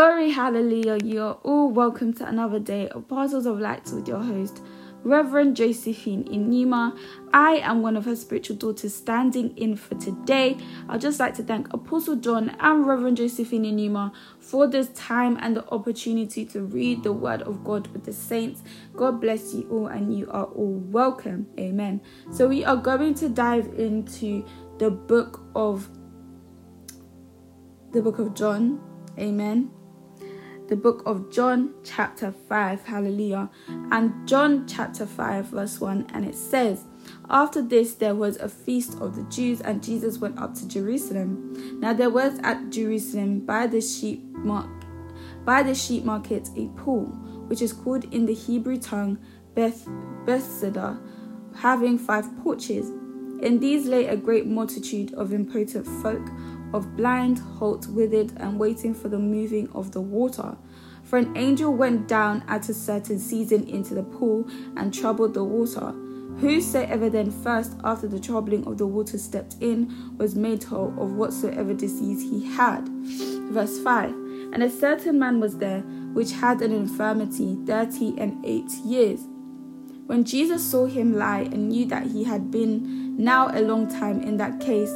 Glory, hallelujah. You are all welcome to another day of Parcels of Lights with your host, Reverend Josephine Enumah. I am one of her spiritual daughters standing in for today. I'd just like to thank Apostle John and Reverend Josephine Enumah for this time and the opportunity to read the Word of God with the saints. God bless you all, and you are all welcome. Amen. So, we are going to dive into the book of the book of John. Amen the book of John, chapter 5. Hallelujah. And John, chapter 5, verse 1, and it says, After this, there was a feast of the Jews, and Jesus went up to Jerusalem. Now there was at Jerusalem by the sheep mark, by the sheep market a pool, which is called in the Hebrew tongue Beth Bethesda, having five porches. In these lay a great multitude of impotent folk of blind, halt, withered, and waiting for the moving of the water. For an angel went down at a certain season into the pool and troubled the water. Whosoever then first, after the troubling of the water, stepped in, was made whole of whatsoever disease he had. Verse 5 And a certain man was there which had an infirmity thirty and eight years. When Jesus saw him lie and knew that he had been now a long time in that case,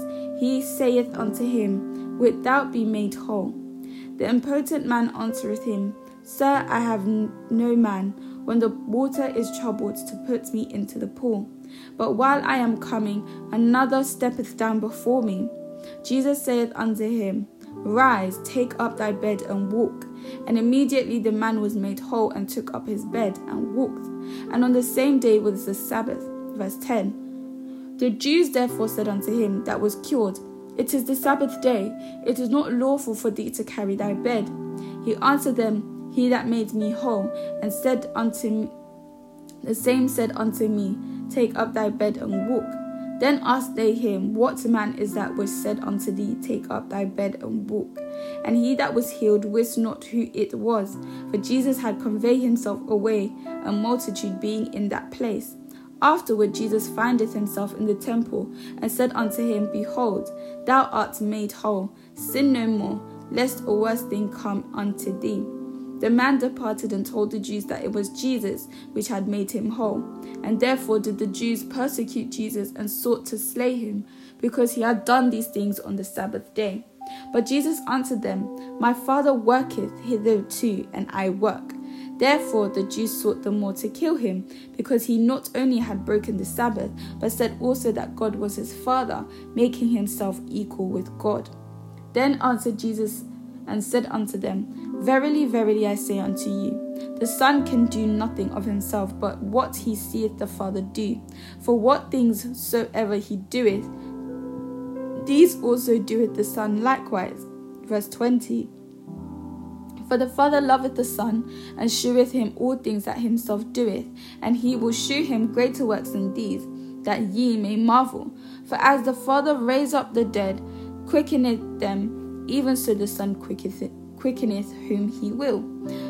he saith unto him, Wilt thou be made whole? The impotent man answereth him, Sir, I have no man, when the water is troubled, to put me into the pool. But while I am coming, another steppeth down before me. Jesus saith unto him, Rise, take up thy bed and walk. And immediately the man was made whole and took up his bed and walked. And on the same day was the Sabbath. Verse 10. The Jews therefore said unto him that was cured, It is the Sabbath day, it is not lawful for thee to carry thy bed. He answered them, He that made me whole, and said unto me, the same said unto me, Take up thy bed and walk. Then asked they him, What man is that which said unto thee, Take up thy bed and walk? And he that was healed wist not who it was, for Jesus had conveyed himself away, a multitude being in that place. Afterward, Jesus findeth himself in the temple, and said unto him, Behold, thou art made whole, sin no more, lest a worse thing come unto thee. The man departed and told the Jews that it was Jesus which had made him whole. And therefore did the Jews persecute Jesus and sought to slay him, because he had done these things on the Sabbath day. But Jesus answered them, My Father worketh hitherto, and I work. Therefore, the Jews sought the more to kill him, because he not only had broken the Sabbath, but said also that God was his Father, making himself equal with God. Then answered Jesus and said unto them, Verily, verily, I say unto you, the Son can do nothing of himself, but what he seeth the Father do. For what things soever he doeth, these also doeth the Son likewise. Verse 20. For the Father loveth the Son, and sheweth him all things that himself doeth, and he will shew him greater works than these, that ye may marvel. For as the Father raised up the dead, quickeneth them, even so the Son quickeneth, quickeneth whom he will.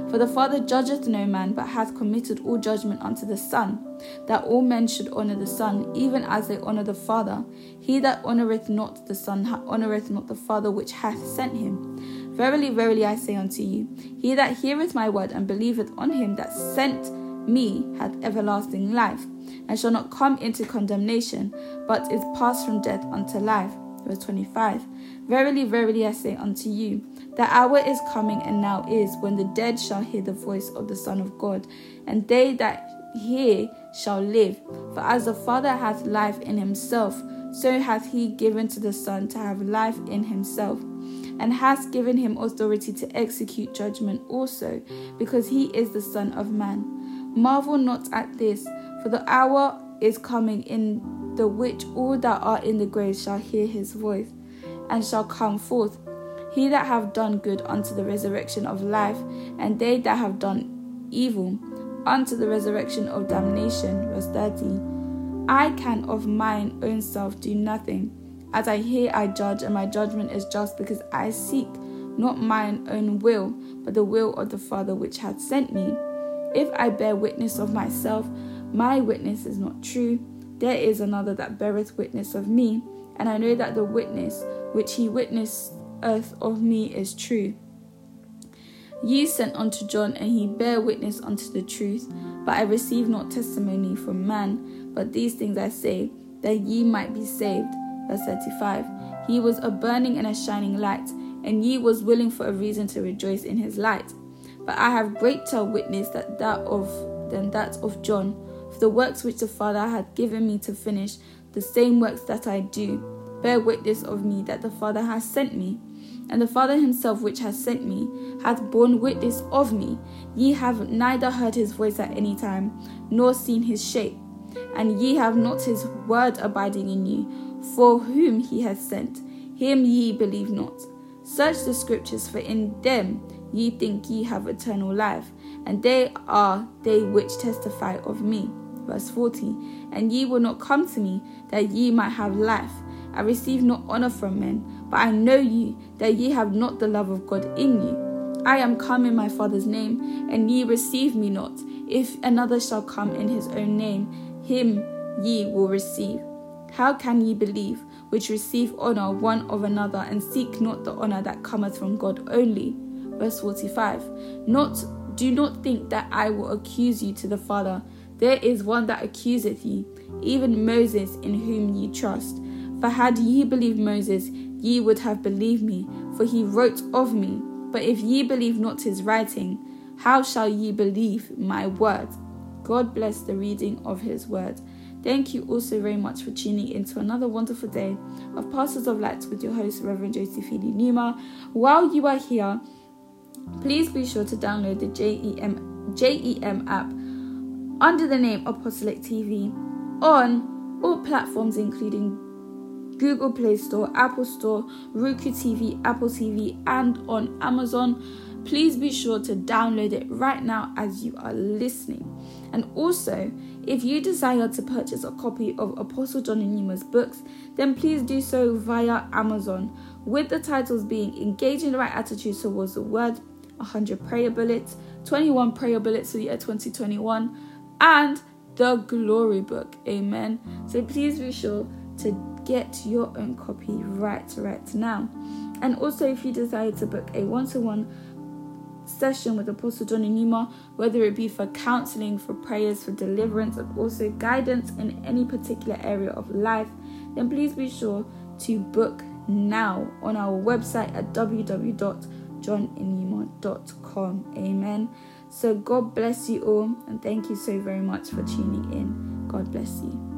For the Father judgeth no man, but hath committed all judgment unto the Son, that all men should honour the Son, even as they honour the Father. He that honoureth not the Son honoureth not the Father which hath sent him. Verily, verily, I say unto you, he that heareth my word and believeth on him that sent me hath everlasting life, and shall not come into condemnation, but is passed from death unto life. Verse 25 Verily, verily, I say unto you, the hour is coming and now is, when the dead shall hear the voice of the Son of God, and they that hear shall live. For as the Father hath life in himself, so hath he given to the Son to have life in himself and has given him authority to execute judgment also, because he is the Son of Man. Marvel not at this, for the hour is coming in the which all that are in the grave shall hear his voice, and shall come forth. He that have done good unto the resurrection of life, and they that have done evil unto the resurrection of damnation. Verse 30. I can of mine own self do nothing. As I hear, I judge, and my judgment is just, because I seek not mine own will, but the will of the Father which hath sent me. If I bear witness of myself, my witness is not true. There is another that beareth witness of me, and I know that the witness which he witnesseth of me is true. Ye sent unto John, and he bare witness unto the truth. But I receive not testimony from man, but these things I say, that ye might be saved. Verse 35 He was a burning and a shining light, and ye was willing for a reason to rejoice in his light. But I have greater witness that that of than that of John. For the works which the Father hath given me to finish, the same works that I do, bear witness of me that the Father has sent me. And the Father himself, which has sent me, hath borne witness of me. Ye have neither heard his voice at any time, nor seen his shape. And ye have not his word abiding in you, for whom he hath sent, him ye believe not. Search the scriptures, for in them ye think ye have eternal life, and they are they which testify of me. Verse 40 And ye will not come to me, that ye might have life. I receive not honor from men, but I know you, that ye have not the love of God in you. I am come in my Father's name, and ye receive me not. If another shall come in his own name, him ye will receive. How can ye believe, which receive honour one of another, and seek not the honour that cometh from God only? Verse 45 Not do not think that I will accuse you to the Father. There is one that accuseth you, even Moses, in whom ye trust. For had ye believed Moses, ye would have believed me, for he wrote of me. But if ye believe not his writing, how shall ye believe my word? God bless the reading of his word. Thank you also very much for tuning in to another wonderful day of Parcels of Light with your host, Reverend Josephine Enumah. While you are here, please be sure to download the JEM, JEM app under the name Apostolic TV on all platforms, including Google Play Store, Apple Store, Roku TV, Apple TV, and on Amazon. Please be sure to download it right now as you are listening. And also, if you desire to purchase a copy of Apostle John Enumah's books, then please do so via Amazon, with the titles being Engaging the Right Attitude Towards the Word, 100 Prayer Bullets, 21 Prayer Bullets for the year 2021, and The Glory Book. Amen. So please be sure to get your own copy right right now. And also, if you desire to book a one to one session with Apostle John Enumah, whether it be for counseling, for prayers, for deliverance, and also guidance in any particular area of life, then please be sure to book now on our website at www.johnenumah.com. Amen. So, God bless you all, and thank you so very much for tuning in. God bless you.